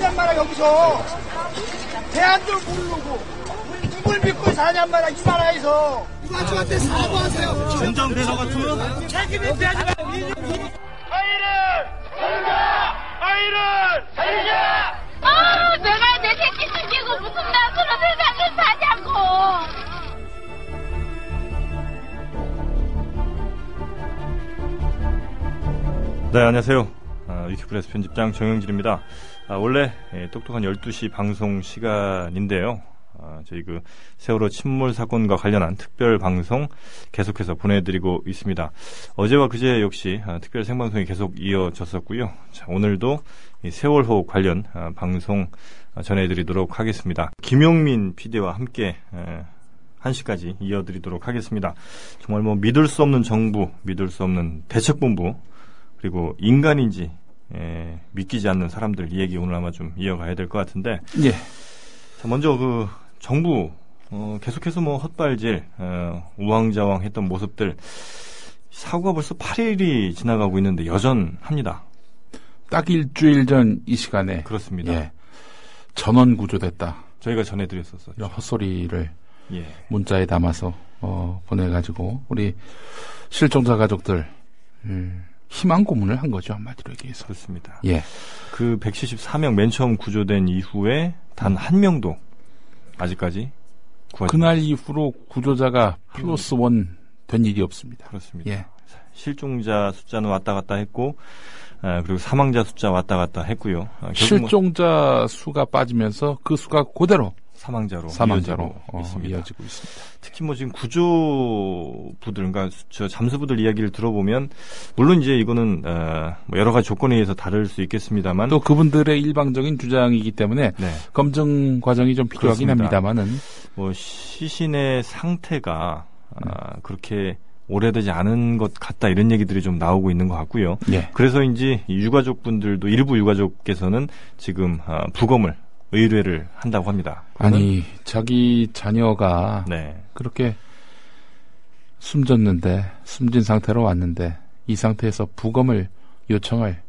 사냔 말아 여기서. 대안도 모르고 우리 누굴 믿고 사냔 말아 이 나라에서. 가족한테 사과하세요. 진정대사 같으면 책임 있어야지 아이를 살자 아이를 살자 아, 내가 내 새끼 숨기고 무슨 낯으로 세상을 사냐고. 네 안녕하세요. 아, 위키프레스 편집장 정영진입니다 아, 원래 예, 똑똑한 12시 방송 시간인데요. 아, 저희 그 세월호 침몰 사건과 관련한 특별 방송 계속해서 보내드리고 있습니다. 어제와 그제 역시 아, 특별 생방송이 계속 이어졌었고요. 자, 오늘도 이 세월호 관련 아, 방송 아, 전해드리도록 하겠습니다. 김용민 PD와 함께 에, 1시까지 이어드리도록 하겠습니다. 정말 뭐 믿을 수 없는 정부, 믿을 수 없는 대책본부, 그리고 인간인지 예, 믿기지 않는 사람들 이 얘기 오늘 아마 좀 이어가야 될 것 같은데 예. 자, 먼저 그 정부 어, 계속해서 뭐 헛발질 어, 우왕좌왕했던 모습들 사고가 벌써 8일이 지나가고 있는데 여전합니다. 딱 일주일 전 이 시간에 그렇습니다. 예. 전원 구조됐다. 저희가 전해드렸었죠. 이런 헛소리를 예. 문자에 담아서 어, 보내가지고 우리 실종자 가족들 음, 희망 고문을 한 거죠 한마디로 얘기해서. 그렇습니다. 예. 그 174명 맨 처음 구조된 이후에 단 한 명도 아직까지 구하지 그날 이후로 구조자가 플러스 원 된 일이 없습니다. 그렇습니다. 예. 실종자 숫자는 왔다 갔다 했고 아, 그리고 사망자 숫자 왔다 갔다 했고요. 아, 뭐 실종자 수가 빠지면서 그 수가 그대로 사망자로 사망자로 이어지고 어, 있습니다. 이어지고 있습니다. 특히 뭐 지금 구조부들, 그러니까 저 잠수부들 이야기를 들어보면 물론 이제 이거는 어, 뭐 여러 가지 조건에 의해서 다를 수 있겠습니다만 또 그분들의 일방적인 주장이기 때문에 네, 검증 과정이 좀 필요하긴 그렇습니다. 합니다만은 뭐 시신의 상태가 아, 그렇게 오래되지 않은 것 같다 이런 얘기들이 좀 나오고 있는 것 같고요. 예. 그래서인지 이 유가족분들도 일부 유가족께서는 지금 아, 부검을 의뢰를 한다고 합니다. 아니 자기 자녀가 네, 그렇게 숨졌는데 숨진 상태로 왔는데 이 상태에서 부검을 요청할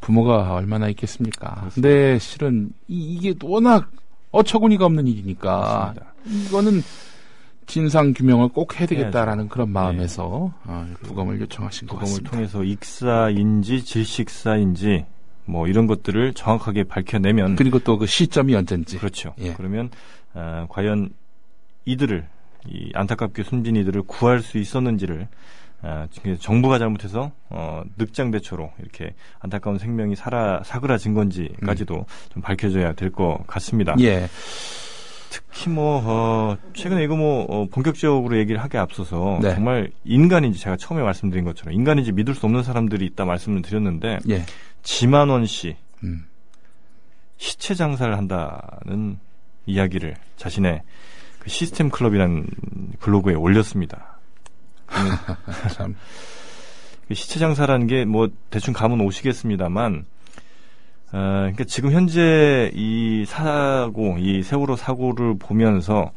부모가 얼마나 있겠습니까? 근데 실은 이, 게 워낙 어처구니가 없는 일이니까 맞습니다. 이거는 진상 규명을 꼭 해야 되겠다라는 그런 마음에서 어, 부검을 요청하신 것 부검을 같습니다. 통해서 익사인지 질식사인지 뭐 이런 것들을 정확하게 밝혀내면 그리고 또 그 시점이 언젠지 그렇죠. 예. 그러면 아, 과연 이들을 이 안타깝게 숨진 이들을 구할 수 있었는지를 아, 지금 정부가 잘못해서 어, 늑장 대처로 이렇게 안타까운 생명이 살아 사그라진 건지까지도 좀 밝혀져야 될 것 같습니다. 예. 특히 뭐 어, 최근에 이거 뭐 어, 본격적으로 얘기를 하기 앞서서 네. 정말 인간인지 제가 처음에 말씀드린 것처럼 인간인지 믿을 수 없는 사람들이 있다 말씀을 드렸는데 예. 지만원 씨 음. 시체 장사를 한다는 이야기를 자신의 그 시스템 클럽이라는 블로그에 올렸습니다. 참. 그 시체 장사라는 게 뭐 대충 감은 오시겠습니다만, 어, 그러니까 지금 현재 이 사고, 이 세월호 사고를 보면서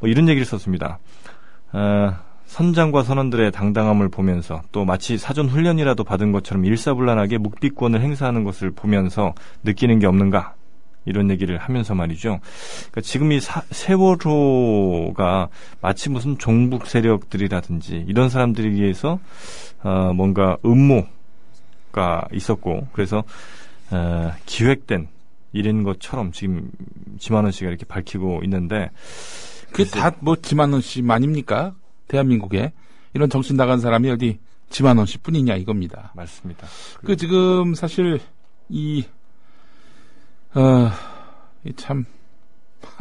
뭐 이런 얘기를 썼습니다. 어, 선장과 선원들의 당당함을 보면서 또 마치 사전 훈련이라도 받은 것처럼 일사불란하게 묵비권을 행사하는 것을 보면서 느끼는 게 없는가 이런 얘기를 하면서 말이죠. 그러니까 지금 이 사- 세월호가 마치 무슨 종북 세력들이라든지 이런 사람들에 의해서 어, 뭔가 음모가 있었고 그래서 어, 기획된 일인 것처럼 지금 지만원 씨가 이렇게 밝히고 있는데 그게 다 뭐 지만원 씨만입니까? 대한민국에 이런 정신 나간 사람이 어디 지만원 씨뿐이냐 이겁니다. 맞습니다. 그 지금 사실 이 어, 이 참,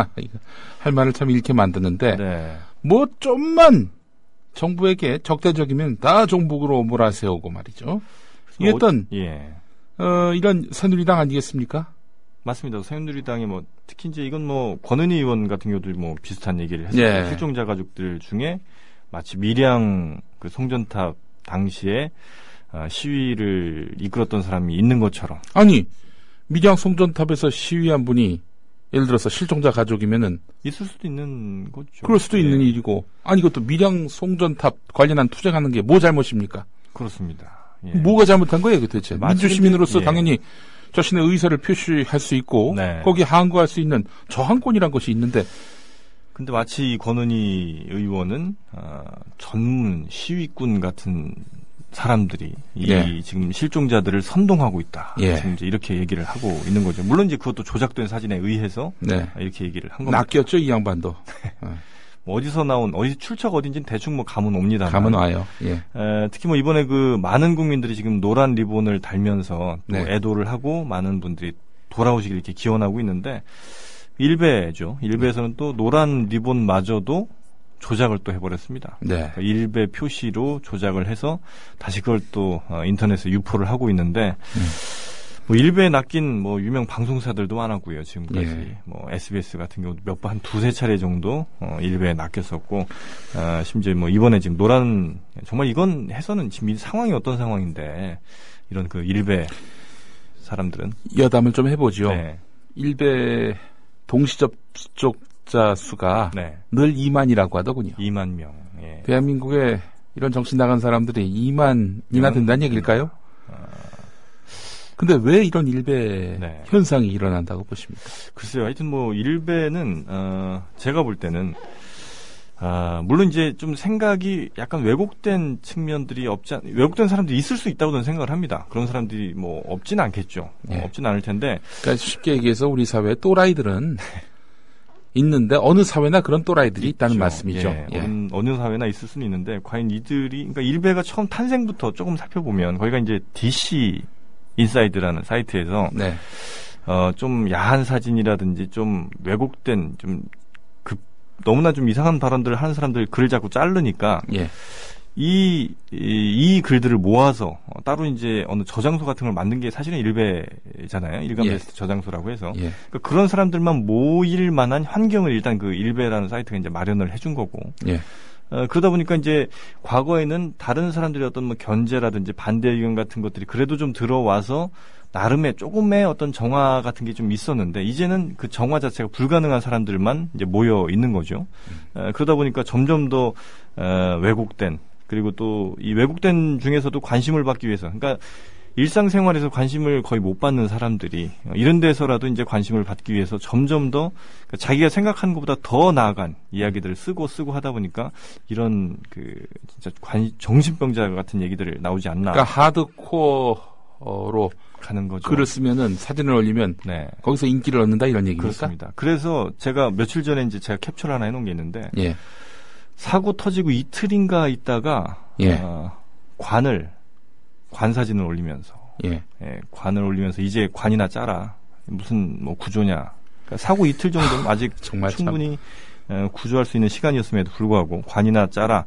할 말을 참 잃게 만드는데, 네. 뭐 좀만 정부에게 적대적이면 다 종북으로 몰아세우고 말이죠. 이게 어떤, 예. 어, 이런 새누리당 아니겠습니까? 맞습니다. 새누리당이 뭐 특히 이제 이건 뭐 권은희 의원 같은 경우도 뭐 비슷한 얘기를 했어요. 예. 실종자 가족들 중에 마치 밀양 그 송전탑 당시에 어, 시위를 이끌었던 사람이 있는 것처럼 아니, 밀양 송전탑에서 시위한 분이 예를 들어서 실종자 가족이면은 있을 수도 있는 거죠. 그럴 수도 예. 있는 일이고, 아니 이것도 밀양 송전탑 관련한 투쟁하는 게 뭐 잘못입니까? 그렇습니다. 예. 뭐가 잘못한 거예요, 그 대체? 맞습니다. 민주 시민으로서 예. 당연히 자신의 의사를 표시할 수 있고 네. 거기에 항거할 수 있는 저항권이란 것이 있는데 근데 마치 이 권은희 의원은 아, 전문 시위꾼 같은 사람들이 이 예. 지금 실종자들을 선동하고 있다. 예. 지금 이제 이렇게 얘기를 하고 있는 거죠. 물론 이제 그것도 조작된 사진에 의해서 네. 이렇게 얘기를 한 겁니다. 낚였죠 이 양반도 뭐 어디서 나온 어디 출처가 어딘지는 대충 뭐 감은 옵니다만. 가면 와요. 예. 에, 특히 뭐 이번에 그 많은 국민들이 지금 노란 리본을 달면서 또 네. 애도를 하고 많은 분들이 돌아오시길 이렇게 기원하고 있는데 일베죠. 일베에서는 또 노란 리본마저도 조작을 또 해버렸습니다. 네. 그러니까 일베 표시로 조작을 해서 다시 그걸 또 어, 인터넷에 유포를 하고 있는데 음. 뭐 일베에 낚인 뭐 유명 방송사들도 많았고요 지금까지 예. 뭐 SBS 같은 경우도 몇 번 한 두세 차례 정도 어, 일베에 낚였었고 어, 심지어 뭐 이번에 지금 노란 정말 이건 해서는 지금 이 상황이 어떤 상황인데 이런 그 일베 사람들은 여담을 좀 해보죠. 네, 일베 동시접촉자 수가 네, 늘 2만이라고 하더군요. 2만 명. 예. 대한민국에 이런 정신 나간 사람들이 2만이나 된다는 얘기일까요? 근데 왜 이런 일베 네. 현상이 일어난다고 보십니까? 글쎄요. 하여튼 뭐 일베는 어 제가 볼 때는 아 물론 이제 좀 생각이 약간 왜곡된 측면들이 없지 않, 왜곡된 사람들이 있을 수 있다고 저는 생각을 합니다. 그런 사람들이 뭐 없지는 않겠죠. 예. 어, 없지는 않을 텐데 그러니까 쉽게 얘기해서 우리 사회 또라이들은 있는데 어느 사회나 그런 또라이들이 있다는 있죠. 말씀이죠. 예, 예. 어느, 어느 사회나 있을 수는 있는데 과연 이들이 그러니까 일베가 처음 탄생부터 조금 살펴보면 거기가 이제 DC 인사이드라는 사이트에서 네. 어, 좀 야한 사진이라든지 좀 왜곡된 좀 급, 너무나 좀 이상한 발언들을 하는 사람들 글을 자꾸 자르니까 예. 이, 이, 이 글들을 모아서 어, 따로 이제 어느 저장소 같은 걸 만든 게 사실은 일베잖아요. 일간 예. 베스트 저장소라고 해서. 예. 그런 사람들만 모일 만한 환경을 일단 그 일베라는 사이트가 이제 마련을 해준 거고. 예. 어, 그러다 보니까 이제 과거에는 다른 사람들의 어떤 뭐 견제라든지 반대 의견 같은 것들이 그래도 좀 들어와서 나름의 조금의 어떤 정화 같은 게 좀 있었는데 이제는 그 정화 자체가 불가능한 사람들만 이제 모여 있는 거죠. 어, 그러다 보니까 점점 더 어, 왜곡된 그리고 또 이 왜곡된 중에서도 관심을 받기 위해서 그러니까 일상생활에서 관심을 거의 못 받는 사람들이 어, 이런 데서라도 이제 관심을 받기 위해서 점점 더 자기가 생각하는 것보다 더 나아간 이야기들을 쓰고 쓰고 하다 보니까 이런 그 진짜 관, 정신병자 같은 얘기들을 나오지 않나 그러니까 하드코어로 가는 거죠. 글을 쓰면은 사진을 올리면 네. 거기서 인기를 얻는다 이런 얘기입니까? 그렇습니다. 그래서 제가 며칠 전에 이제 제가 캡처를 하나 해놓은 게 있는데 예. 사고 터지고 이틀인가 있다가 예. 어, 관을 관 사진을 올리면서 예. 예, 관을 올리면서 이제 관이나 짜라 무슨 뭐 구조냐 그러니까 사고 이틀 정도는 아직 정말 참. 충분히 어, 구조할 수 있는 시간이었음에도 불구하고 관이나 짜라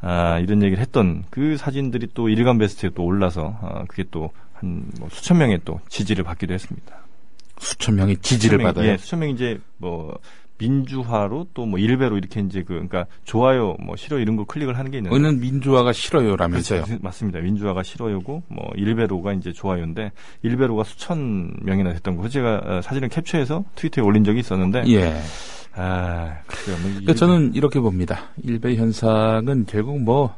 아, 이런 얘기를 했던 그 사진들이 또 일간 베스트에 또 올라서 어, 그게 또 한 뭐 수천 명의 또 지지를 받기도 했습니다. 수천 명이 지지를 수천 명, 받아요. 예, 수천 명이 이제 뭐 민주화로 또 뭐 일베로 이렇게 이제 그 그러니까 좋아요 뭐 싫어 이런 거 클릭을 하는 게 있는데 어는 민주화가 싫어요라면서요. 그렇죠. 맞습니다. 민주화가 싫어요고 뭐 일베로가 이제 좋아요인데 일베로가 수천 명이나 됐던 거. 제가 어, 사진을 캡처해서 트위터에 올린 적이 있었는데 예. 아, 글쎄요. 뭐 그러니까 저는 이렇게 봅니다. 일베 현상은 결국 뭐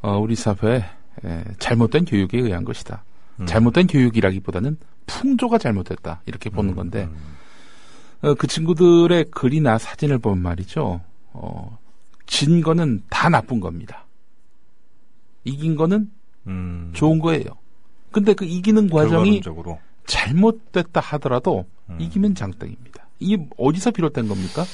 어, 우리 사회에 에, 잘못된 교육에 의한 것이다. 음. 잘못된 교육이라기보다는 풍조가 잘못됐다 이렇게 보는 음, 건데 음. 어, 그 친구들의 글이나 사진을 보면 말이죠. 어, 진 거는 다 나쁜 겁니다. 이긴 거는 음. 좋은 거예요. 근데 그 이기는 과정이 결과론적으로. 잘못됐다 하더라도 음. 이기면 장땡입니다. 이게 어디서 비롯된 겁니까?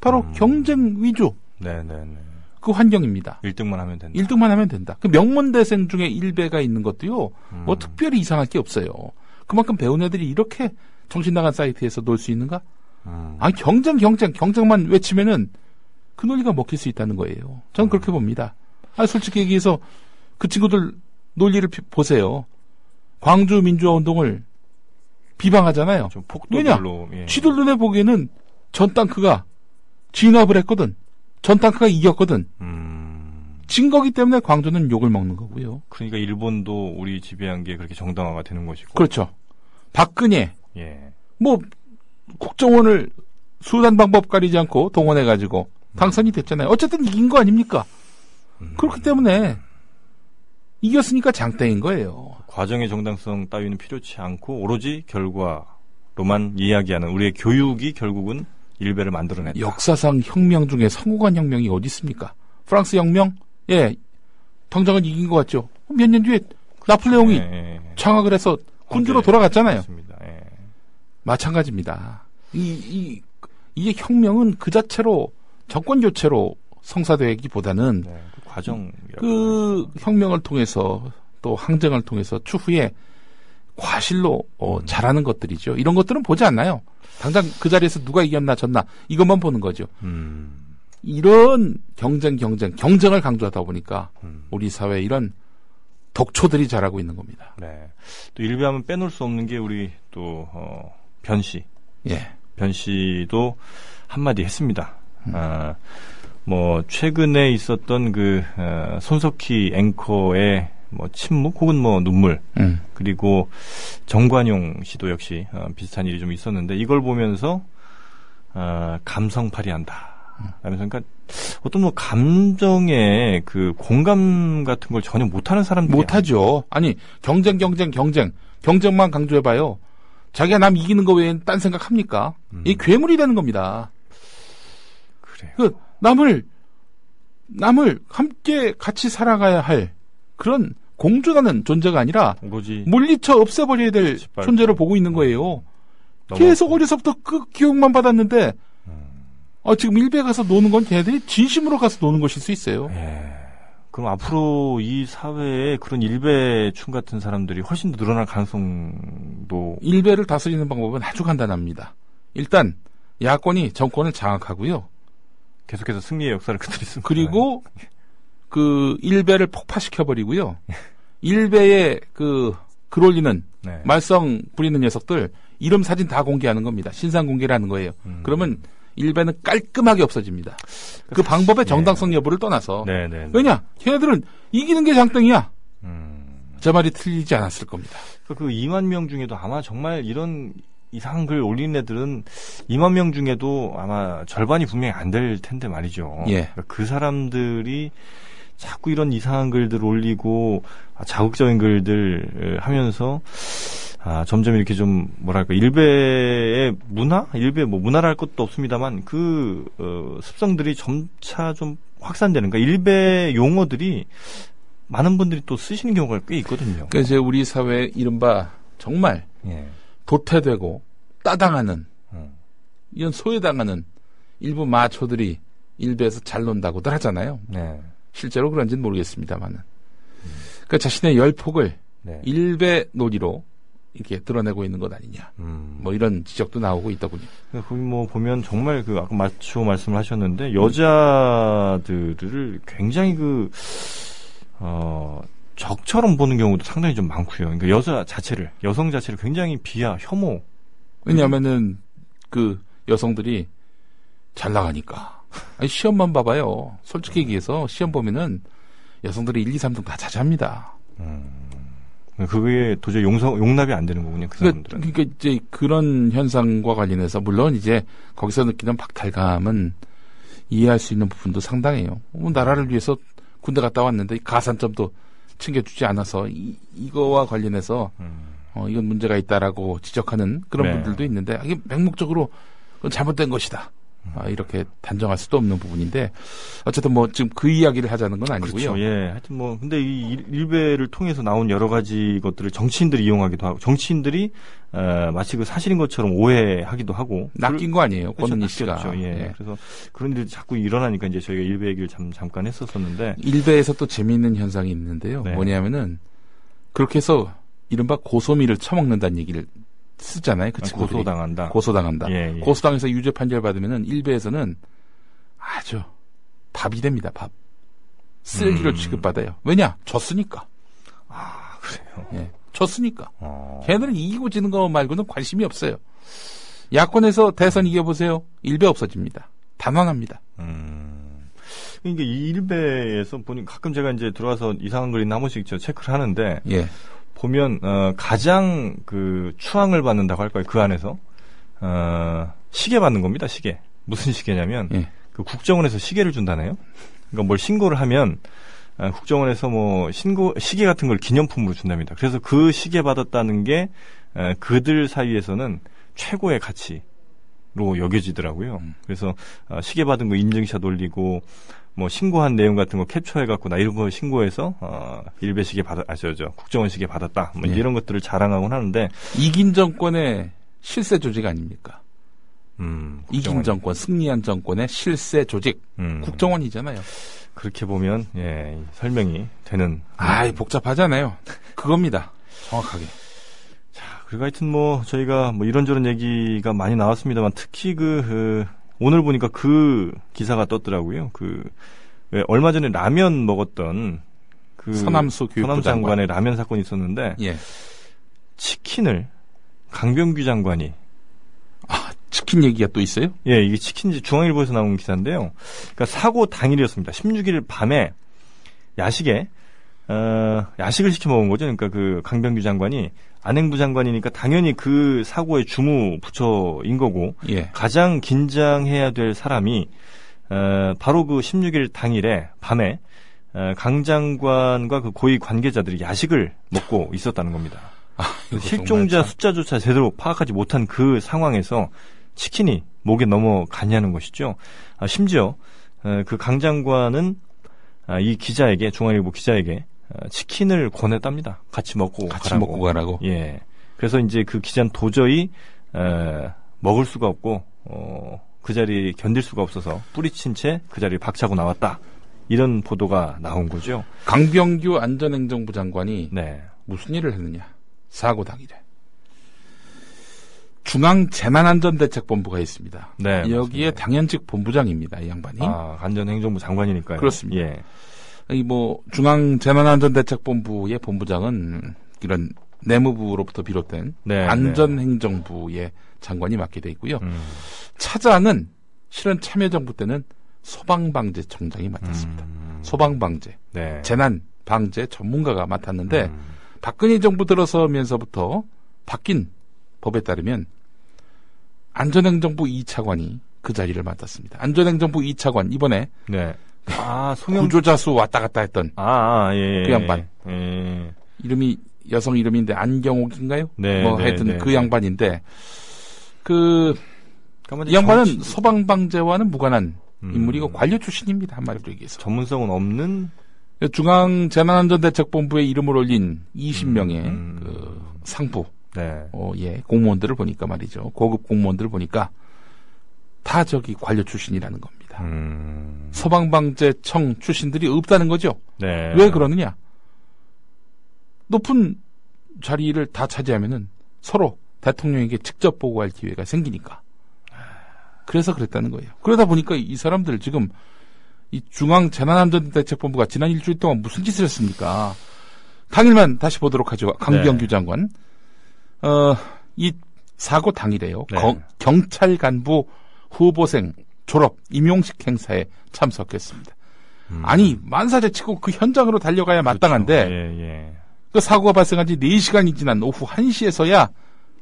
바로 음. 경쟁 위주 네, 네, 네. 그 환경입니다. 1등만 하면 된다. 1등만 하면 된다. 그 명문대생 중에 1배가 있는 것도요, 음. 뭐 특별히 이상할 게 없어요. 그만큼 배운 애들이 이렇게 정신 나간 사이트에서 놀 수 있는가? 음. 아 경쟁, 경쟁, 경쟁만 외치면은 그 논리가 먹힐 수 있다는 거예요. 저는 그렇게 음. 봅니다. 아, 솔직히 얘기해서 그 친구들 논리를 피- 보세요. 광주 민주화 운동을 비방하잖아요. 좀 폭도별로 예. 쥐들 눈에 보기에는 전 땅크가 진압을 했거든. 전 땅크가 이겼거든. 음. 진 거기 때문에 광주는 욕을 먹는 거고요. 그러니까 일본도 우리 지배한 게 그렇게 정당화가 되는 것이고. 그렇죠. 박근혜 예. 뭐 국정원을 수단 방법 가리지 않고 동원해 가지고 당선이 됐잖아요. 어쨌든 이긴 거 아닙니까? 음. 그렇기 때문에 이겼으니까 장땡인 거예요. 과정의 정당성 따위는 필요치 않고 오로지 결과로만 이야기하는 우리의 교육이 결국은 일배를 만들어냈다. 역사상 혁명 중에 성공한 혁명이 어디 있습니까? 프랑스 혁명? 예. 당장은 이긴 것 같죠. 몇 년 뒤에 나폴레옹이 예, 예, 예. 장악을 해서 군주로 황제. 돌아갔잖아요. 그렇습니다. 예. 마찬가지입니다. 이, 이, 이 게 혁명은 그 자체로 정권 교체로 성사되기보다는 네, 그 과정 그 혁명을 통해서 또 항쟁을 통해서 추후에 과실로 어, 음. 잘하는 것들이죠. 이런 것들은 보지 않나요? 당장 그 자리에서 누가 이겼나 졌나 이것만 보는 거죠. 음, 이런 경쟁 경쟁 경쟁을 강조하다 보니까 음. 우리 사회에 이런 독초들이 자라고 있는 겁니다. 네. 또 일배하면 빼놓을 수 없는 게 우리 또 어, 변 씨 예. 변 씨도 한마디 했습니다. 음. 아, 뭐 최근에 있었던 그 어, 손석희 앵커의 뭐 침묵 혹은 뭐 눈물 음. 그리고 정관용 씨도 역시 어, 비슷한 일이 좀 있었는데 이걸 보면서 어, 감성팔이한다. 하면서 그러니까 어떤 뭐 감정의 그 공감 같은 걸 전혀 못하는 사람들이 못하죠. 아니 경쟁 경쟁 경쟁 경쟁만 강조해봐요. 자기가 남 이기는 거 외엔 딴 생각 합니까? 음. 이 괴물이 되는 겁니다. 그래요. 그 남을 남을 함께 같이 살아가야 할 그런 공존하는 존재가 아니라 오로지 물리쳐 없애버려야 될 짓밟고. 존재를 보고 있는 거예요. 넘어- 계속 어려서부터 그 기억만 받았는데 음. 어, 지금 일베 가서 노는 건 걔네들이 진심으로 가서 노는 것일 수 있어요. 예. 그럼 앞으로 이 사회에 그런 일배충 같은 사람들이 훨씬 더 늘어날 가능성도 일베를 다스리는 방법은 아주 간단합니다. 일단 야권이 정권을 장악하고요. 계속해서 승리의 역사를 그들이 쓰고 그리고 그 일베를 폭파시켜 버리고요. 일베에 그글 올리는 네. 말썽 부리는 녀석들 이름 사진 다 공개하는 겁니다. 신상 공개라는 거예요. 음. 그러면 일베는 깔끔하게 없어집니다. 그 방법의 예. 정당성 여부를 떠나서 네, 네. 네. 왜냐? 걔네들은 이기는 게 장땡이야. 음. 제 말이 틀리지 않았을 겁니다. 그 2만 명 중에도 아마 정말 이런 이상한 글 올리는 애들은 2만 명 중에도 아마 절반이 분명히 안 될 텐데 말이죠. 예. 그러니까 그 사람들이 자꾸 이런 이상한 글들 올리고 아, 자극적인 글들 에, 하면서 아, 점점 이렇게 좀 뭐랄까 일베의 문화, 일베 뭐 문화랄 것도 없습니다만 그 어, 습성들이 점차 좀 확산되는 그러니까 일베 용어들이 많은 분들이 또 쓰시는 경우가 꽤 있거든요. 그러니까 이제 우리 사회 이른바 정말 예. 도태되고 따당하는 음. 이런 소외당하는 일부 마초들이 일베에서 잘 논다고들 하잖아요. 네. 실제로 그런지는 모르겠습니다만은. 그 자신의 열폭을 네. 일베 놀이로 이렇게 드러내고 있는 것 아니냐. 음. 뭐 이런 지적도 나오고 있더군요. 거기 뭐 보면 정말 그 아까 마초 말씀을 하셨는데 여자들을 굉장히 그 어, 적처럼 보는 경우도 상당히 좀 많고요. 그러니까 여자 자체를 여성 자체를 굉장히 비하, 혐오. 왜냐하면은 그 여성들이 잘 나가니까. 아니, 시험만 봐봐요. 솔직히 얘기해서 시험 보면은 여성들이 1, 2, 3등 다 자자합니다. 그게 도저히 용서, 용납이 안 되는 거군요. 그 그러니까, 사람들은. 그러니까 이제 그런 현상과 관련해서 물론 이제 거기서 느끼는 박탈감은 이해할 수 있는 부분도 상당해요. 뭐 나라를 위해서 군대 갔다 왔는데 이 가산점도 챙겨주지 않아서 이, 이거와 관련해서 음. 어, 이건 문제가 있다라고 지적하는 그런 네. 분들도 있는데 이게 맹목적으로 잘못된 것이다. 아, 이렇게 단정할 수도 없는 부분인데 어쨌든 뭐 지금 그 이야기를 하자는 건 아니고요. 그렇죠. 예. 하여튼 뭐 근데 이 일- 일베를 통해서 나온 여러 가지 것들을 정치인들이 이용하기도 하고 정치인들이 어, 마치 그 사실인 것처럼 오해하기도 하고 낚인 거 아니에요, 그렇죠, 권은희 씨가. 예. 예. 그래서 그런 일이 자꾸 일어나니까 이제 저희가 일베 얘기를 잠, 잠깐 했었었는데 일베에서 또 재미있는 현상이 있는데요. 네. 뭐냐면은 그렇게 해서 이른바 고소미를 처먹는다는 얘기를 쓰잖아요. 그 친구들이. 고소당한다. 고소당한다. 예, 예. 고소당해서 유죄 판결 받으면은 일베에서는 아주 밥이 됩니다. 밥. 쓸기로 음. 취급받아요. 왜냐? 졌으니까. 아, 그래요. 예. 졌으니까. 어. 걔네들은 이기고 지는 거 말고는 관심이 없어요. 야권에서 대선 이겨보세요. 일베 없어집니다. 단언합니다. 음. 이게 이 일베에서 보니 가끔 제가 이제 들어와서 이상한 글 있나 한 번씩 저 체크를 하는데 예. 보면 어, 가장 그 추앙을 받는다고 할까요? 그 안에서 어, 시계 받는 겁니다. 시계. 무슨 시계냐면 예. 그 국정원에서 시계를 준다네요. 그러니까 뭘 신고를 하면 아, 국정원에서 뭐 신고 시계 같은 걸 기념품으로 준답니다. 그래서 그 시계 받았다는 게 에, 그들 사이에서는 최고의 가치 로 여겨지더라고요. 그래서 아, 시계 받은 거 인증샷 올리고 뭐 신고한 내용 같은 거 캡처해 갖고 나 이런 거 신고해서 어, 일베 시계 받아 아저저 국정원 시계 받았다. 뭐 예. 이런 것들을 자랑하곤 하는데 이긴 정권의 실세 조직 아닙니까? 음, 이긴. 정권, 승리한 정권의 실세 조직. 음, 국정원이잖아요. 그렇게 보면 예, 설명이 되는 아이, 복잡하잖아요. 그겁니다. 정확하게. 그리고 하여튼 뭐 저희가 뭐 이런저런 얘기가 많이 나왔습니다만 특히 그, 그 오늘 보니까 그 기사가 떴더라고요. 그 왜 얼마 전에 라면 먹었던 그 서남수 교육부. 장관의 라면 사건이 있었는데 예. 치킨을 강병규 장관이 아, 치킨 얘기가 또 있어요? 예, 이게 치킨지 중앙일보에서 나온 기사인데요. 그러니까 사고 당일이었습니다. 16일 밤에 야식에 어, 야식을 시켜 먹은 거죠. 그러니까 그 강병규 장관이 안행부 장관이니까 당연히 그 사고의 주무 부처인 거고 예. 가장 긴장해야 될 사람이 어, 바로 그 16일 당일에 밤에 어, 강 장관과 그 고위 관계자들이 야식을 먹고 있었다는 겁니다. 아, 이거 실종자 숫자조차 제대로 파악하지 못한 그 상황에서 치킨이 목에 넘어갔냐는 것이죠. 아, 심지어 어, 그강 장관은 아, 이 기자에게 중앙일보 기자에게 어, 치킨을 권했답니다. 같이 먹고 같이 가라고. 먹고 가라고. 예. 그래서 이제 그 기자는 도저히 에, 먹을 수가 없고 어, 그 자리에 견딜 수가 없어서 뿌리친 채 그 자리를 박차고 나왔다. 이런 보도가 나온 거죠. 강병규 안전행정부 장관이 네. 무슨 일을 했느냐? 사고 당일에. 중앙 재난안전대책본부가 있습니다. 네, 여기에 맞습니다. 당연직 본부장입니다. 이 양반이. 아, 안전행정부 장관이니까요. 그렇습니다. 예. 이 뭐 중앙 재난안전대책본부의 본부장은 이런 내무부로부터 비롯된 네, 안전행정부의 장관이 맡게 돼 있고요. 음, 차장은 실은 참여정부 때는 소방방재청장이 맡았습니다. 음, 소방방재, 네. 재난방재 전문가가 맡았는데 음, 박근혜 정부 들어서면서부터 바뀐 법에 따르면 안전행정부 2차관이 그 자리를 맡았습니다. 안전행정부 2차관 이번에 네. 아, 소명 구조자수 왔다 갔다 했던 아, 아, 예. 예. 그 양반. 예. 이름이 여성 이름인데 안경옥인가요? 네, 뭐 네, 하여튼 네, 그 네. 양반인데 그 이 양반은 정치- 소방방재와는 무관한 음. 인물이고 관료 출신입니다 한마디로 얘기해서 전문성은 없는 중앙 재난안전대책본부에 이름을 올린 20명의 음. 그 상부 네. 어, 예, 공무원들을 보니까 말이죠. 고급 공무원들을 보니까 다 저기 관료 출신이라는 겁니다. 음. 소방방재청 출신들이 없다는 거죠. 네. 왜 그러느냐? 높은 자리를 다 차지하면은 서로 대통령에게 직접 보고할 기회가 생기니까. 그래서 그랬다는 거예요. 그러다 보니까 이 사람들 지금 이 중앙 재난안전대책본부가 지난 일주일 동안 무슨 짓을 했습니까? 당일만 다시 보도록 하죠. 강병규 네. 장관. 어, 이 사고 당일에요. 네. 거- 경찰 간부 후보생 졸업 임용식 행사에 참석했습니다. 음. 아니 만사제 치고 그 현장으로 달려가야 마땅한데 그렇죠. 예, 예. 그 사고가 발생한 지 4시간이 지난 오후 1시에서야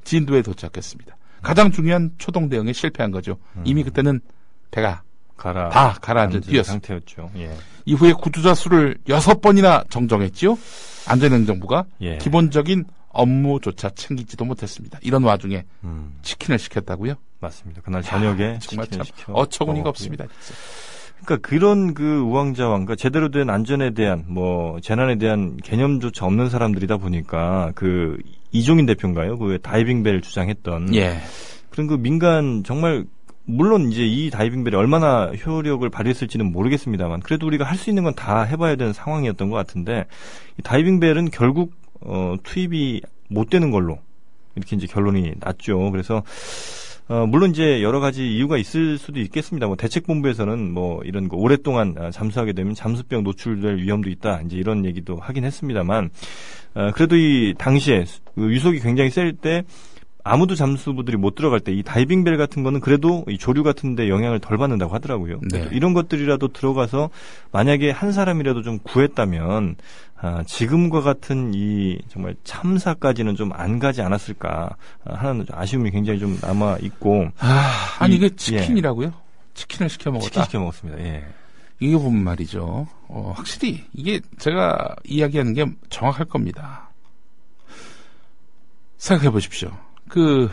진도에 도착했습니다. 가장 중요한 초동 대응에 실패한 거죠. 이미 그때는 배가 가라. 다 가라앉아 앉은 뛰었습니다. 상태였죠. 예. 이후에 구조자 수를 여섯 번이나 정정했지요. 안전행정부가 예. 기본적인 업무조차 챙기지도 못했습니다. 이런 와중에 음, 치킨을 시켰다고요? 맞습니다. 그날 저녁에 정말 치킨을 참 시켜 어처구니가. 없습니다. 진짜. 그러니까 그런 그 우왕좌왕, 그러니까 제대로 된 안전에 대한 뭐 재난에 대한 개념조차 없는 사람들이다 보니까 그 이종인 대표인가요? 그 다이빙 벨 주장했던 예. 그런 그 민간 정말 물론 이제 이 다이빙 벨이 얼마나 효력을 발휘했을지는 모르겠습니다만 그래도 우리가 할 수 있는 건 다 해봐야 되는 상황이었던 것 같은데 이 다이빙 벨은 결국 어, 투입이 못 되는 걸로 이렇게 이제 결론이 났죠. 그래서 어, 물론 이제 여러 가지 이유가 있을 수도 있겠습니다. 뭐 대책본부에서는 뭐 이런 거 오랫동안 아, 잠수하게 되면 잠수병 노출될 위험도 있다. 이제 이런 얘기도 하긴 했습니다만 어, 그래도 이 당시에 수- 그 유속이 굉장히 셀 때 아무도 잠수부들이 못 들어갈 때 이 다이빙 벨 같은 거는 그래도 이 조류 같은 데 영향을 덜 받는다고 하더라고요. 네. 이런 것들이라도 들어가서 만약에 한 사람이라도 좀 구했다면 아, 지금과 같은 이 정말 참사까지는 좀 안 가지 않았을까 아, 하는 좀 아쉬움이 굉장히 좀 남아 있고 아, 아니 이- 이게 치킨이라고요? 치킨을 시켜 먹었다. 치킨 시켜 먹었습니다. 예. 이게 보면 말이죠. 어, 확실히 이게 제가 이야기하는 게 정확할 겁니다. 생각해 보십시오. 그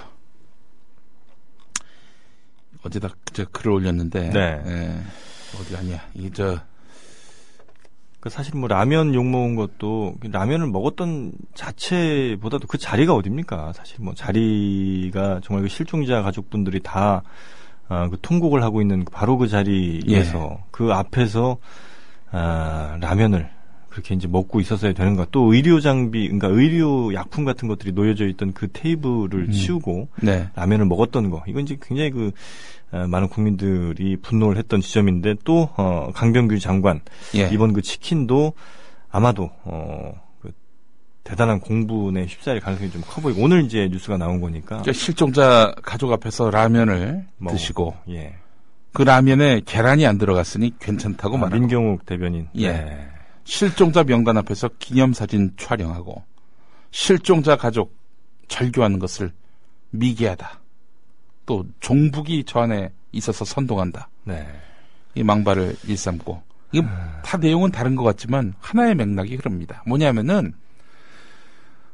어제다 제가 글을 올렸는데 네. 예, 어디 아니야 이게 저그 사실 뭐 라면 욕 먹은 것도 그 라면을 먹었던 자체보다도 그 자리가 어딥니까? 사실 뭐 자리가 정말 그 실종자 가족분들이 다 아, 그 통곡을 하고 있는 바로 그 자리에서 그 앞에서 아, 라면을 그렇게 이제 먹고 있었어야 되는 것. 또 의료 장비, 그러니까 의료 약품 같은 것들이 놓여져 있던 그 테이블을 음. 치우고 네. 라면을 먹었던 거. 이건 이제 굉장히 그 어, 많은 국민들이 분노를 했던 지점인데 또 어, 강병규 장관 예. 이번 그 치킨도 아마도 어, 그 대단한 공분에 휩싸일 가능성이 좀 커 보이고 오늘 이제 뉴스가 나온 거니까 그러니까 실종자 가족 앞에서 라면을 뭐, 드시고 예. 그 라면에 계란이 안 들어갔으니 괜찮다고 아, 말하고 민경욱 대변인 예. 네. 실종자 명단 앞에서 기념사진 촬영하고 실종자 가족 절교하는 것을 미개하다. 또 종북이 저 안에 있어서 선동한다. 네. 이 망발을 일삼고 이게 다 내용은 다른 것 같지만 하나의 맥락이 그럽니다. 뭐냐면은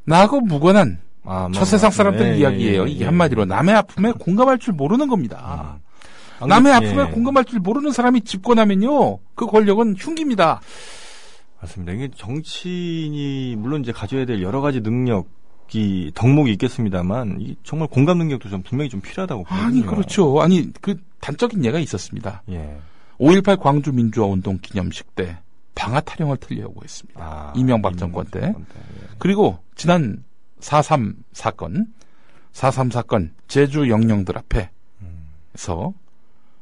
나하고 무관한 아, 뭐, 저 세상 사람들 예, 이야기예요. 예, 이게 예. 한마디로 남의 아픔에 공감할 줄 모르는 겁니다. 아, 남의 근데, 아픔에 예. 공감할 줄 모르는 사람이 집권하면요, 그 권력은 흉기입니다. 맞습니다. 이게 정치인이 물론 이제 가져야 될 여러 가지 능력 이 덕목이 있겠습니다만 이 정말 공감 능력도 좀 분명히 좀 필요하다고 보거든요. 아니 그렇죠. 아니 그 단적인 예가 있었습니다. 예. 5.18 광주 민주화 운동 기념식 때 방아 타령을 틀려고 했습니다. 아, 이명박 정권 때. 예. 그리고 지난 4.3 사건, 4.3 사건 제주 영령들 앞에서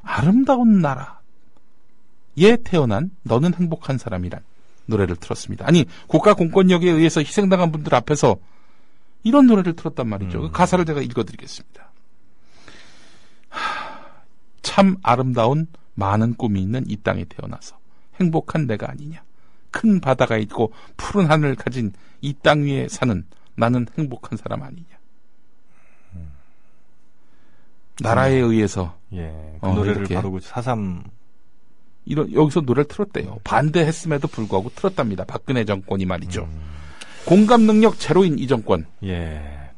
아름다운 나라에 태어난 너는 행복한 사람이란 노래를 틀었습니다. 아니 국가 공권력에 의해서 희생당한 분들 앞에서 이런 노래를 틀었단 말이죠. 음. 그 가사를 제가 읽어드리겠습니다. 하, 참 아름다운 많은 꿈이 있는 이 땅에 태어나서 행복한 내가 아니냐. 큰 바다가 있고 푸른 하늘을 가진 이 땅 위에 사는 나는 행복한 사람 아니냐. 나라에 의해서 예. 그 어, 노래를 이렇게. 바로 그 사삼 이런 여기서 노래를 틀었대요. 반대했음에도 불구하고 틀었답니다. 박근혜 정권이 말이죠. 음. 공감 능력 제로인 이 정권. 예.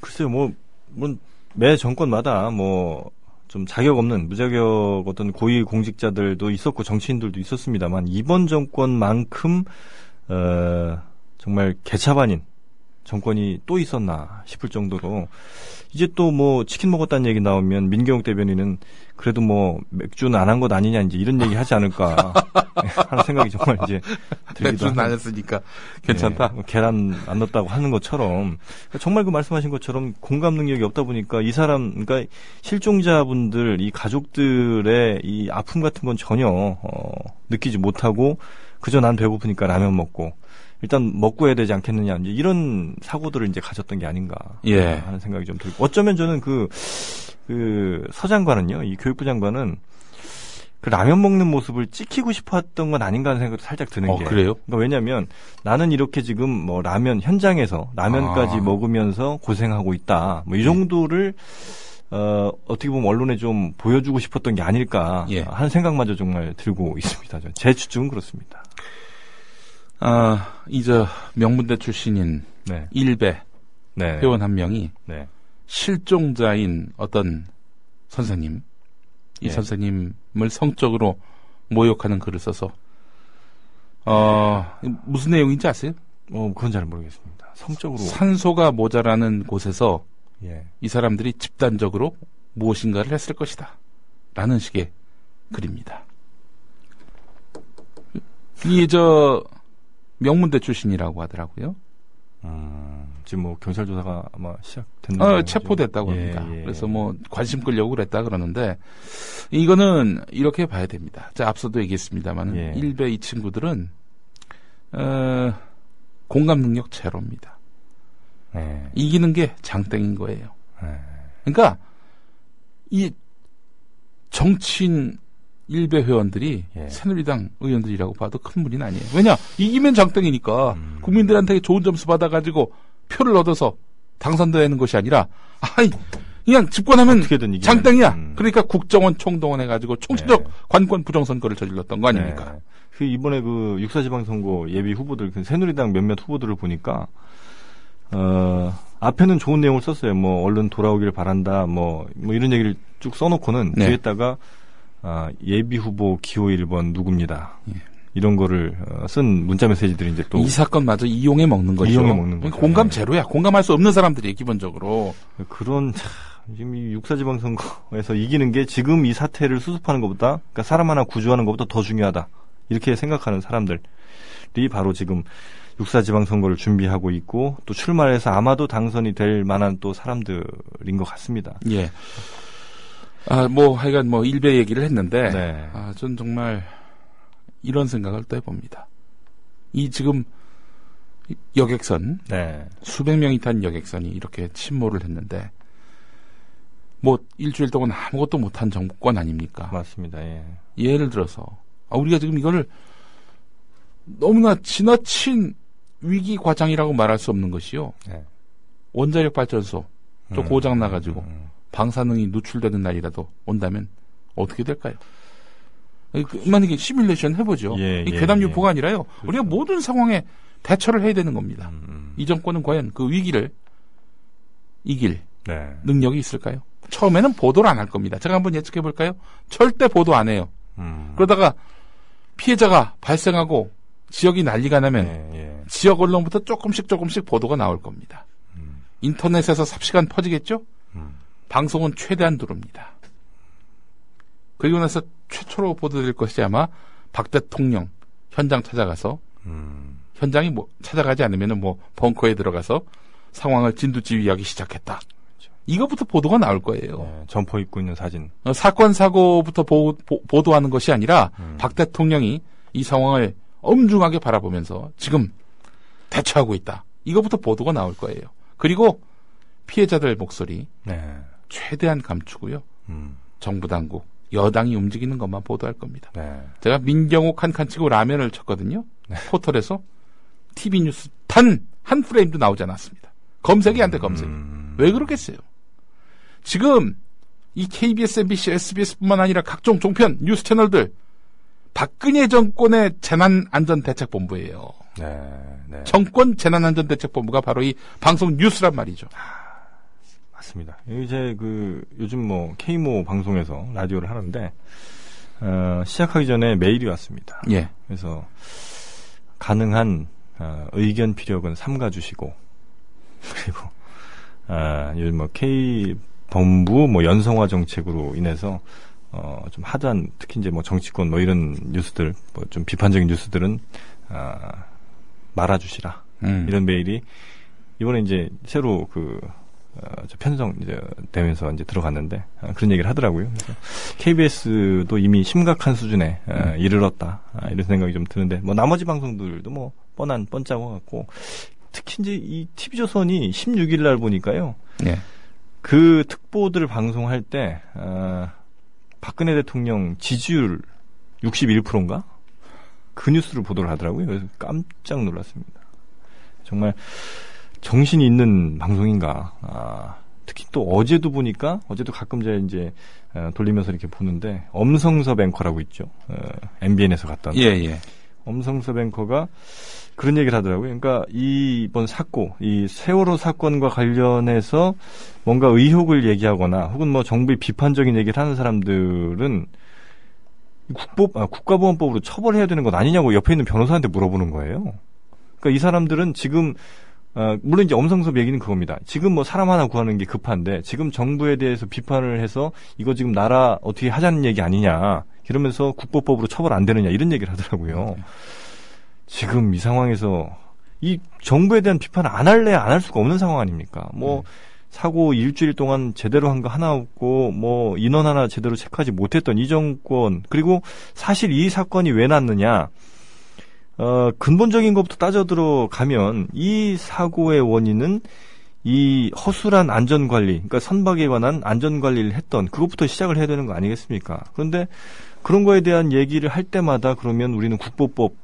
글쎄요, 뭐, 뭐, 매 정권마다 뭐, 좀 자격 없는, 무자격 어떤 고위 공직자들도 있었고, 정치인들도 있었습니다만, 이번 정권만큼, 어, 정말 개차반인 정권이 또 있었나 싶을 정도로, 이제 또 뭐, 치킨 먹었다는 얘기 나오면, 민경욱 대변인은 그래도 뭐, 맥주는 안 한 것 아니냐, 이제 이런 얘기 하지 않을까, 하는 생각이 정말 이제 들기도 맥주는 안. 했으니까 괜찮다. 예, 뭐 계란 안 넣었다고 하는 것처럼 그러니까 정말 그 말씀하신 것처럼 공감 능력이 없다 보니까 이 사람 그러니까 실종자분들 이 가족들의 이 아픔 같은 건 전혀 어, 느끼지 못하고 그저 난 배고프니까 라면 먹고 일단 먹고 해야 되지 않겠느냐 이제 이런 사고들을 이제 가졌던 게 아닌가 예. 하는 생각이 좀 들고 어쩌면 저는 그 그 서장관은요 이 교육부 장관은 그 라면 먹는 모습을 찍히고 싶었던 건 아닌가 하는 생각도 살짝 드는 어, 게 그래요? 그러니까 왜냐하면 나는 이렇게 지금 뭐 라면 현장에서 라면까지 아. 먹으면서 고생하고 있다. 뭐 이 정도를 어 어떻게 보면 언론에 좀 보여주고 싶었던 게 아닐까 예. 하는 생각마저 정말 들고 있습니다. 제 추측은 그렇습니다. 아, 이제 명문대 출신인 네, 일배 네, 회원 한 명이 네, 실종자인 어떤 선생님, 이 예. 선생님을 성적으로 모욕하는 글을 써서 어 무슨 내용인지 아세요? 어 그건 잘 모르겠습니다. 성적으로 산소가 모자라는 곳에서 예, 이 사람들이 집단적으로 무엇인가를 했을 것이다. 라는 식의 글입니다. 이, 저, 명문대 출신이라고 하더라고요. 음, 지금 뭐 경찰 조사가 아마 시작됐나? 어, 체포됐다고 합니다. 그래서 뭐, 관심 끌려고 그랬다 그러는데, 이거는 이렇게 봐야 됩니다. 자, 앞서도 얘기했습니다만, 예. 일베 이 친구들은, 어, 공감 능력 제로입니다. 네, 이기는 게 장땡인 거예요. 네. 그러니까 이 정치인 일베 회원들이 예. 새누리당 의원들이라고 봐도 큰 무리는 아니에요. 왜냐 이기면 장땡이니까 음. 국민들한테 좋은 점수 받아가지고 표를 얻어서 당선되는 것이 아니라 아이 그냥 집권하면. 장땡이야. 음. 그러니까 국정원 총동원해가지고 총체적 네. 관권 부정선거를 저질렀던 거 아닙니까? 네. 그 이번에 그 육사지방선거 예비 후보들, 그 새누리당 몇몇 후보들을 보니까 어 앞에는 좋은 내용을 썼어요. 뭐 얼른 돌아오길 바란다. 뭐, 뭐 이런 얘기를 쭉 써놓고는 네. 뒤에다가 아, 예비 후보 기호 1번 누굽니다. 예. 이런 거를 어, 쓴 문자 메시지들이 이제 또 이 사건마저 이용해 먹는 거죠. 이용해 먹는 거죠. 공감 네. 제로야. 공감할 수 없는 사람들이 기본적으로. 그런 참, 지금 이 육사지방선거에서 이기는 게 지금 이 사태를 수습하는 것보다 그러니까 사람 하나 구조하는 것보다 더 중요하다 이렇게 생각하는 사람들이 바로 지금 육사지방선거를 준비하고 있고 또 출마해서 아마도 당선이 될 만한 또 사람들인 것 같습니다. 예. 아, 뭐, 하여간 뭐, 일배 얘기를 했는데, 네. 아, 전 정말 이런 생각을 또 해봅니다. 이 지금 여객선, 네, 수백 명이 탄 여객선이 이렇게 침몰을 했는데, 뭐, 일주일 동안 아무것도 못한 정권 아닙니까? 맞습니다. 예. 예를 들어서, 아, 우리가 지금 이거를 너무나 지나친 위기 과장이라고 말할 수 없는 것이요. 네. 원자력 발전소, 또 음, 고장 나가지고, 음, 방사능이 누출되는 날이라도 온다면 어떻게 될까요? 그, 만약에 시뮬레이션 해보죠. 예, 이 예, 괴담 예. 유포가 아니라요. 우리가 모든 상황에 대처를 해야 되는 겁니다. 음, 음. 이 정권은 과연 그 위기를 이길 네. 능력이 있을까요? 처음에는 보도를 안 할 겁니다. 제가 한번 예측해 볼까요? 절대 보도 안 해요. 음. 그러다가 피해자가 발생하고 지역이 난리가 나면 예, 예. 지역 언론부터 조금씩 조금씩 보도가 나올 겁니다. 음, 인터넷에서 삽시간 퍼지겠죠? 음. 방송은 최대한 두릅니다. 그리고 나서 최초로 보도될 것이 아마 박 대통령 현장 찾아가서 음. 현장이 뭐 찾아가지 않으면은 뭐 벙커에 들어가서 상황을 진두지휘하기 시작했다. 이거부터 보도가 나올 거예요. 네, 점퍼 입고 있는 사진. 어, 사건 사고부터 보, 도하는 것이 아니라 음. 박 대통령이 이 상황을 엄중하게 바라보면서 지금 대처하고 있다. 이거부터 보도가 나올 거예요. 그리고 피해자들 목소리 네. 최대한 감추고요. 음. 정부 당국, 여당이 움직이는 것만 보도할 겁니다. 네. 제가 민경호 칸칸 치고 라면을 쳤거든요. 네. 포털에서 TV 뉴스 단 한 프레임도 나오지 않았습니다. 검색이 안 돼, 검색. 음. 왜 그러겠어요? 지금 이 KBS, MBC, SBS뿐만 아니라 각종 종편 뉴스 채널들 박근혜 정권의 재난안전대책본부예요. 네. 네. 정권 재난안전대책본부가 바로 이 방송 뉴스란 말이죠. 맞습니다. 이제 그 요즘 뭐 K모 방송에서 라디오를 하는데 어, 시작하기 전에 메일이 왔습니다. 예. 그래서 가능한 어, 의견 피력은 삼가 주시고 그리고 아, 요즘 뭐 K 본부 뭐 연성화 정책으로 인해서 어, 좀 하단 특히 이제 뭐 정치권 뭐 이런 뉴스들 뭐 좀 비판적인 뉴스들은 아, 말아주시라 음. 이런 메일이 이번에 이제 새로 그 어, 저 편성 이제 되면서 이제 들어갔는데 아, 그런 얘기를 하더라고요. 그래서 KBS도 이미 심각한 수준에 어, 이르렀다 아, 이런 생각이 좀 드는데 뭐 나머지 방송들도 뭐 뻔한 뻔짜고 같고 특히 이제 이 TV조선이 16일 날 보니까요. 예. 그 특보들을 방송할 때 아, 박근혜 대통령 지지율 61%인가 그 뉴스를 보도를 하더라고요. 그래서 깜짝 놀랐습니다. 정말 정신이 있는 방송인가. 아, 특히 또 어제도 보니까 어제도 가끔 제가 이제 어, 돌리면서 이렇게 보는데 엄성섭 앵커라고 있죠. 어, MBN에서 갔던 예, 예. 엄성섭 앵커가 그런 얘기를 하더라고요. 그러니까 이번 사고, 이 세월호 사건과 관련해서 뭔가 의혹을 얘기하거나 혹은 뭐 정부의 비판적인 얘기를 하는 사람들은 국법, 아, 국가보안법으로 처벌해야 되는 것 아니냐고 옆에 있는 변호사한테 물어보는 거예요. 그러니까 이 사람들은 지금 어, 물론 이제 엄성섭 얘기는 그겁니다. 지금 뭐 사람 하나 구하는 게 급한데 지금 정부에 대해서 비판을 해서 이거 지금 나라 어떻게 하자는 얘기 아니냐 이러면서 국보법으로 처벌 안 되느냐 이런 얘기를 하더라고요. 지금 이 상황에서 이 정부에 대한 비판을 안 할래 안할 수가 없는 상황 아닙니까? 뭐 사고 일주일 동안 제대로 한 거 하나 없고 뭐 인원 하나 제대로 체크하지 못했던 이 정권 그리고 사실 이 사건이 왜 났느냐? 어, 근본적인 것부터 따져 들어가면 이 사고의 원인은 이 허술한 안전관리, 그러니까 선박에 관한 안전관리를 했던 그것부터 시작을 해야 되는 거 아니겠습니까? 그런데 그런 거에 대한 얘기를 할 때마다 그러면 우리는 국보법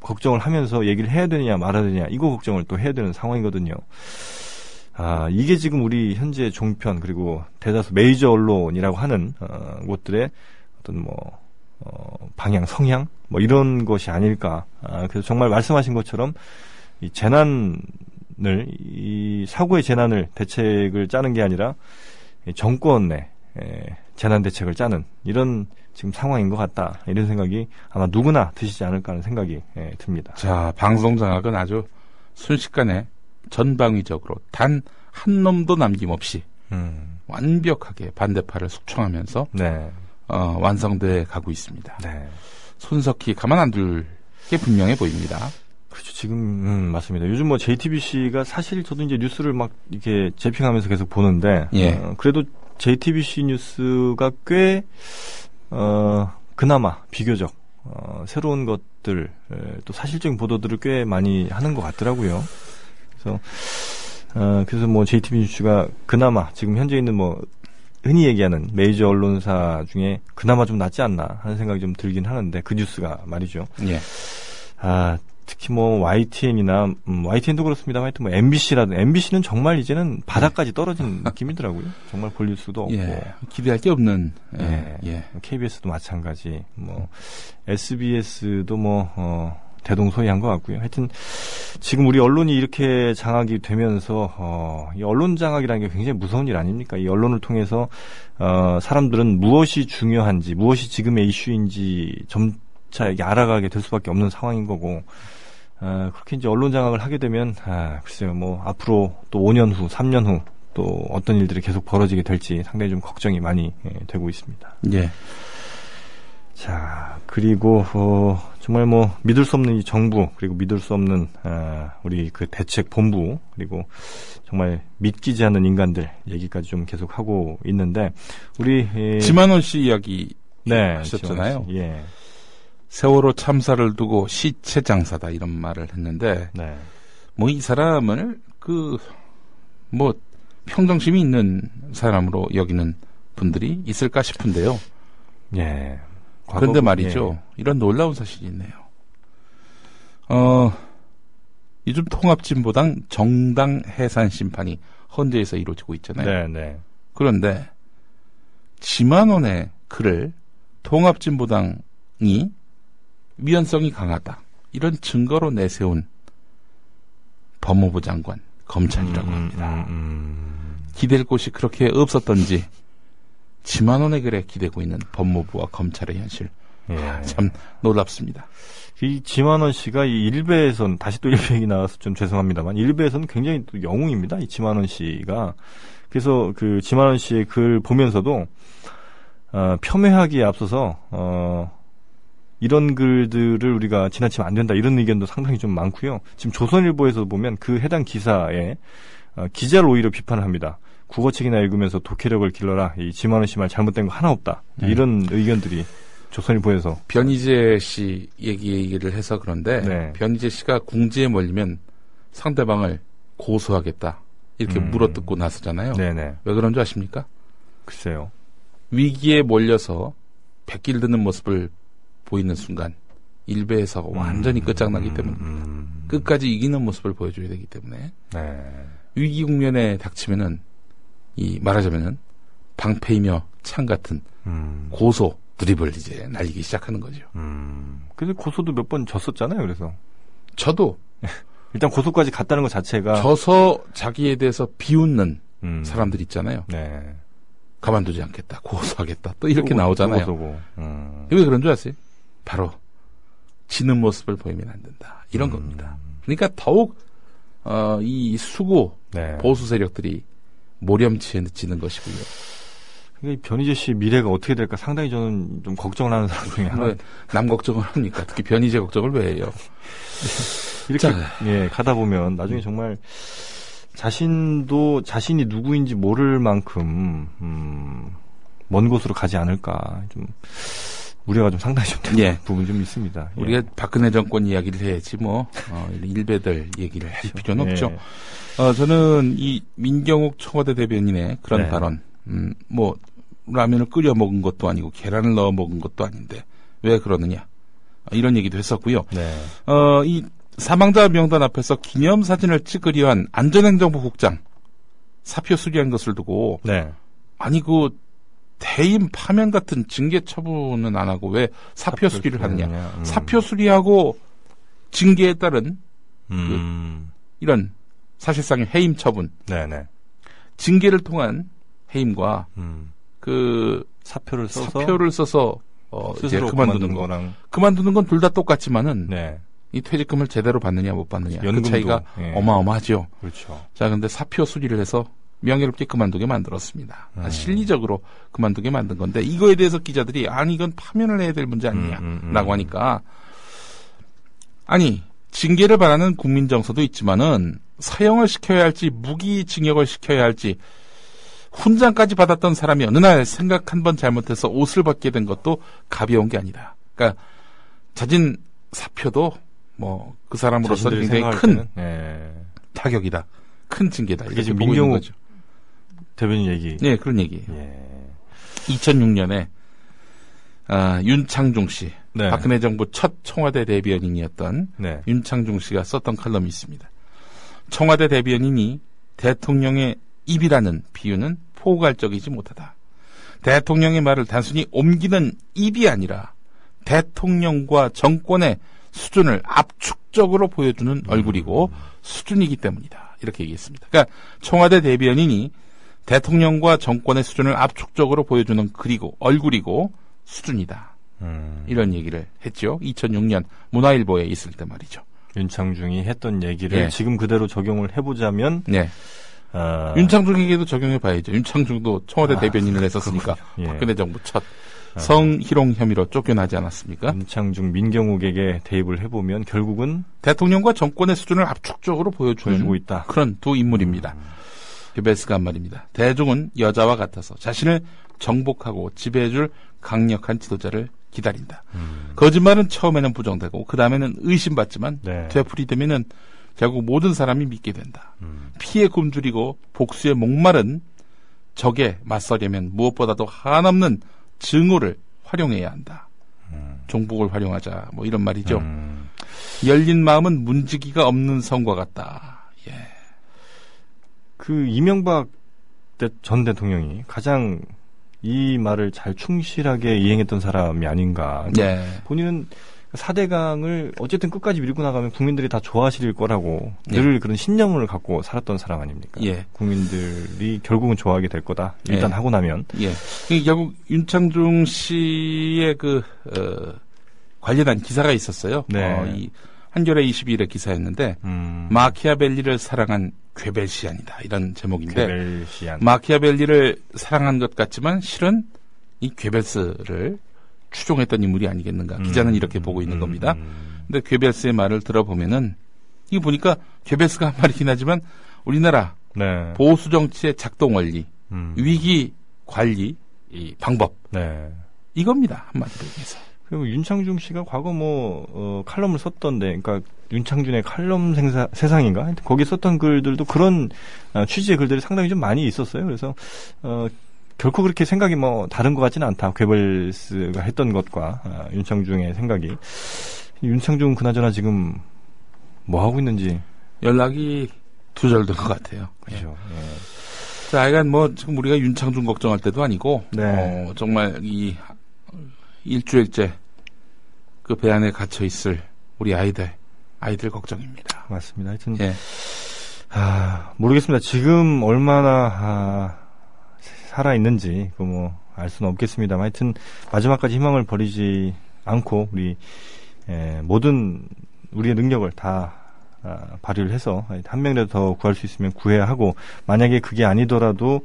걱정을 하면서 얘기를 해야 되느냐 말아야 되느냐 이거 걱정을 또 해야 되는 상황이거든요. 아, 이게 지금 우리 현재 종편 그리고 대다수 메이저 언론이라고 하는 어, 곳들의 어떤 뭐 어, 방향, 성향 뭐 이런 것이 아닐까. 아, 그래서 정말 말씀하신 것처럼 이 재난을 이 사고의 재난을 대책을 짜는 게 아니라 이 정권의 에, 재난 대책을 짜는 이런 지금 상황인 것 같다. 이런 생각이 아마 누구나 드시지 않을까 하는 생각이 예, 듭니다. 자, 방송 장악은 아주 순식간에 전방위적으로 단 한 놈도 남김없이 음, 완벽하게 반대파를 숙청하면서 네, 어, 완성돼 가고 있습니다. 네. 손석희 가만 안 둘 게 분명해 보입니다. 그렇죠. 지금 음, 맞습니다. 요즘 뭐 JTBC가 사실 저도 이제 뉴스를 막 이렇게 재핑하면서 계속 보는데 예. 어, 그래도 JTBC 뉴스가 꽤 어, 그나마 비교적 어, 새로운 것들 에, 또 사실적인 보도들을 꽤 많이 하는 것 같더라고요. 그래서 어, 그래서 뭐 JTBC 뉴스가 그나마 지금 현재 있는 뭐 흔히 얘기하는 메이저 언론사 중에 그나마 좀 낫지 않나 하는 생각이 좀 들긴 하는데 그 뉴스가 말이죠. 예. 아, 특히 뭐 YTN이나 음, YTN도 그렇습니다. 하여튼 뭐 MBC라든 MBC는 정말 이제는 바닥까지 떨어진 느낌이더라고요. 정말 볼릴 수도 없고. 예. 기대할 게 없는 예. 예. 예. KBS도 마찬가지. 뭐 SBS도 뭐 어, 대동소이한 것 같고요. 하여튼 지금 우리 언론이 이렇게 장악이 되면서 어, 이 언론 장악이라는 게 굉장히 무서운 일 아닙니까? 이 언론을 통해서 어, 사람들은 무엇이 중요한지, 무엇이 지금의 이슈인지 점차 이게 알아가게 될 수밖에 없는 상황인 거고. 어, 그렇게 이제 언론 장악을 하게 되면 아, 글쎄요, 뭐 앞으로 또 5년 후, 3년 후 또 어떤 일들이 계속 벌어지게 될지 상당히 좀 걱정이 많이 예, 되고 있습니다. 예. 자, 그리고 어, 정말 뭐 믿을 수 없는 이 정부 그리고 믿을 수 없는 아, 우리 그 대책 본부 그리고 정말 믿기지 않는 인간들 얘기까지 좀 계속 하고 있는데 우리 예, 지만원 씨 이야기 네, 하셨잖아요. 씨, 예, 세월호 참사를 두고 시체 장사다 이런 말을 했는데 네, 뭐이 사람을 그 뭐 평정심이 있는 사람으로 여기는 분들이 있을까 싶은데요. 예. 그런데 말이죠. 이런 놀라운 사실이 있네요. 어, 요즘 통합진보당 정당 해산 심판이 헌재에서 이루어지고 예. 있잖아요. 네, 네. 그런데 지만원의 글을 통합진보당이 위헌성이 강하다. 이런 증거로 내세운 법무부 장관, 검찰이라고 합니다. 음, 음, 기댈 곳이 그렇게 없었던지 지만원의 글에 기대고 있는 법무부와 검찰의 현실 음. 예. 참 놀랍습니다. 이 지만원 씨가 이 일베에선 다시 또 일베 얘기 나와서 좀 죄송합니다만 일베에서는 굉장히 또 영웅입니다. 이 지만원 씨가 그래서 그 지만원 씨의 글 보면서도 어, 폄훼하기에 앞서서 어, 이런 글들을 우리가 지나치면 안 된다 이런 의견도 상당히 좀 많고요. 지금 조선일보에서 보면 그 해당 기사에 어, 기자를 오히려 비판을 합니다. 국어책이나 읽으면서 독해력을 길러라. 이 지만원 씨말 잘못된 거 하나 없다. 네. 이런 의견들이 조선일보에서 변희재 씨 얘기 얘기를 해서 그런데 네. 변희재 씨가 궁지에 몰리면 상대방을 고소하겠다 이렇게 음. 물어뜯고 나서잖아요. 네네 왜 그런 줄 아십니까? 글쎄요. 위기에 몰려서 백길 드는 모습을 보이는 순간 일베에서 완전히 끝장나기 때문에 음, 끝까지 이기는 모습을 보여줘야 되기 때문에 네. 위기 국면에 닥치면은 이 말하자면은 방패이며 창 같은 음, 고소 드립을 이제 날리기 시작하는 거죠. 음. 근데 고소도 몇 번 졌었잖아요. 그래서 저도 일단 고소까지 갔다는 것 자체가 져서 자기에 대해서 비웃는 음, 사람들 있잖아요. 네. 가만두지 않겠다, 고소하겠다, 또 이렇게 또 나오잖아요. 고소고. 음. 왜 그런 줄 아세요? 바로 지는 모습을 보이면 안 된다. 이런 음. 겁니다. 그러니까 더욱 어, 이 수고 네. 보수 세력들이 모렴치는 것이고요. 그러니까 이 변희재 씨 미래가 어떻게 될까 상당히 저는 좀 걱정을 하는 사람 중에 하나. 왜남 걱정을 합니까? 특히 변희재 걱정을 왜 해요? 이렇게 자. 예, 가다 보면 나중에 정말 자신도 자신이 누구인지 모를 만큼 음, 먼 곳으로 가지 않을까 좀 우려가 좀 상당히 좀 되는 예. 부분 좀 있습니다. 예. 우리가 박근혜 정권 이야기를 해야지 뭐 어, 일베들 얘기를 할 필요는 예. 없죠. 어, 저는 이 민경욱 청와대 대변인의 그런 네. 발언, 음, 뭐 라면을 끓여 먹은 것도 아니고 계란을 넣어 먹은 것도 아닌데 왜 그러느냐 어, 이런 얘기도 했었고요. 네. 어, 이 사망자 명단 앞에서 기념 사진을 찍으려 한 안전행정부 국장 사표 수리한 것을 두고 네. 아니 그 대임 파면 같은 징계 처분은 안 하고 왜 사표 수리를 하느냐? 음. 사표 수리하고 징계에 따른 음. 이런 사실상의 해임 처분, 네네. 징계를 통한 해임과 음. 그 사표를 써서 사표를 써서 어 이제 그만두는 거. 거랑 그만두는 건 둘 다 똑같지만은 네. 이 퇴직금을 제대로 받느냐 못 받느냐 그 연금도, 차이가 예. 어마어마하죠. 그렇죠. 자, 근데 사표 수리를 해서 명예롭게 그만두게 만들었습니다. 아, 음. 실리적으로 그만두게 만든 건데 이거에 대해서 기자들이 아니 이건 파면을 해야 될 문제 아니냐라고 음, 음, 음. 하니까 아니 징계를 바라는 국민 정서도 있지만은 사형을 시켜야 할지 무기징역을 시켜야 할지 훈장까지 받았던 사람이 어느 날 생각 한 번 잘못해서 옷을 벗게 된 것도 가벼운 게 아니다. 그러니까 자진 사표도 뭐 그 사람으로서 굉장히 큰 때는, 예. 타격이다. 큰 징계다. 이렇게 지금 민경욱. 대변인 얘기. 네, 그런 얘기예요. 예. 2006년에 아, 윤창중 씨, 네. 박근혜 정부 첫 청와대 대변인이었던 네. 윤창중 씨가 썼던 칼럼이 있습니다. 청와대 대변인이 대통령의 입이라는 비유는 포괄적이지 못하다. 대통령의 말을 단순히 옮기는 입이 아니라 대통령과 정권의 수준을 압축적으로 보여주는 얼굴이고 수준이기 때문이다. 이렇게 얘기했습니다. 그러니까 청와대 대변인이 대통령과 정권의 수준을 압축적으로 보여주는 그리고 얼굴이고 수준이다. 음. 이런 얘기를 했죠. 2006년 문화일보에 있을 때 말이죠. 윤창중이 했던 얘기를 예. 지금 그대로 적용을 해보자면 네. 아, 윤창중에게도 적용해 봐야죠. 윤창중도 청와대 아, 대변인을 했었으니까. 예. 박근혜 정부 첫 성희롱 혐의로 쫓겨나지 않았습니까? 윤창중 민경욱에게 대입을 해보면 결국은 대통령과 정권의 수준을 압축적으로 보여주고 있다. 그런 두 인물입니다. 게베스가 한 말입니다. 대중은 여자와 같아서 자신을 정복하고 지배해줄 강력한 지도자를 기다린다. 음. 거짓말은 처음에는 부정되고 그 다음에는 의심받지만 네. 되풀이되면은 결국 모든 사람이 믿게 된다. 음. 피해 굶주리고 복수의 목마른 적에 맞서려면 무엇보다도 한없는 증오를 활용해야 한다. 종북을 활용하자. 뭐 이런 말이죠. 음. 열린 마음은 문지기가 없는 성과 같다. 예. 그 이명박 대- 전 대통령이 가장 이 말을 잘 충실하게 이행했던 사람이 아닌가. 예. 본인은 사대강을 어쨌든 끝까지 밀고 나가면 국민들이 다 좋아하실 거라고 예. 늘 그런 신념을 갖고 살았던 사람 아닙니까? 예. 국민들이 결국은 좋아하게 될 거다. 일단 예. 하고 나면. 예. 그 결국 윤창중 씨의 그, 어, 관련한 기사가 있었어요. 네. 어, 이 한겨레 22일의 기사였는데, 음. 마키아벨리를 사랑한 괴벨시안이다. 이런 제목인데, 베벨시안. 마키아벨리를 사랑한 것 같지만 실은 이 괴벨스를 추종했던 인물이 아니겠는가. 기자는 이렇게 보고 있는 겁니다. 음. 근데 괴벨스의 말을 들어보면은 이거 보니까 괴벨스가 한 말이긴 하지만 우리나라 네. 보수 정치의 작동 원리, 음. 위기 관리 이 방법 네. 이겁니다. 한마디로 얘기해서. 그리고 윤창중 씨가 과거 뭐 어, 칼럼을 썼던데, 그러니까 윤창준의 칼럼 생사, 세상인가? 거기 썼던 글들도 그런 어, 취지의 글들이 상당히 좀 많이 있었어요. 그래서 어, 결코 그렇게 생각이 뭐 다른 것 같지는 않다. 괴벌스가 했던 것과 어, 윤창중의 생각이. 윤창중 그나저나 지금 뭐 하고 있는지 연락이 두절된 것 같아요. 그죠. 예. 자, 하여간 뭐 지금 우리가 윤창중 걱정할 때도 아니고 네. 어, 정말 이 일주일째 그 배 안에 갇혀 있을 우리 아이들 아이들 걱정입니다. 맞습니다. 하여튼 예. 아, 모르겠습니다. 지금 얼마나 아, 살아 있는지 그뭐알 수는 없겠습니다만 하여튼 마지막까지 희망을 버리지 않고 우리 에, 모든 우리의 능력을 다 아, 발휘를 해서 한 명이라도 더 구할 수 있으면 구해야 하고 만약에 그게 아니더라도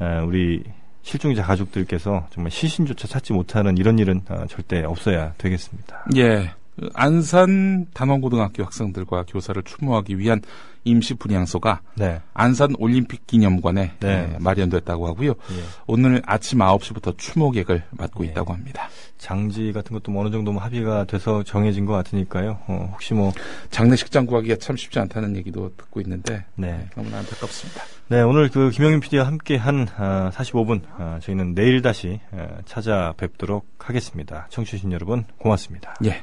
에, 우리 실종자 가족들께서 정말 시신조차 찾지 못하는 이런 일은 아, 절대 없어야 되겠습니다. 예. 그 안산 단원고등학교 학생들과 교사를 추모하기 위한 임시 분향소가 네. 안산 올림픽 기념관에 네. 예, 마련됐다고 하고요. 예. 오늘 아침 9시부터 추모객을 맡고 예. 있다고 합니다. 장지 같은 것도 뭐 어느 정도 뭐 합의가 돼서 정해진 것 같으니까요. 어, 혹시 뭐 장례식장 구하기가 참 쉽지 않다는 얘기도 듣고 있는데 네. 너무나 안타깝습니다. 네, 오늘 그 김영민 PD와 함께 한 아, 45분 아, 저희는 내일 다시 아, 찾아뵙도록 하겠습니다. 청취해주신 여러분 고맙습니다. 예.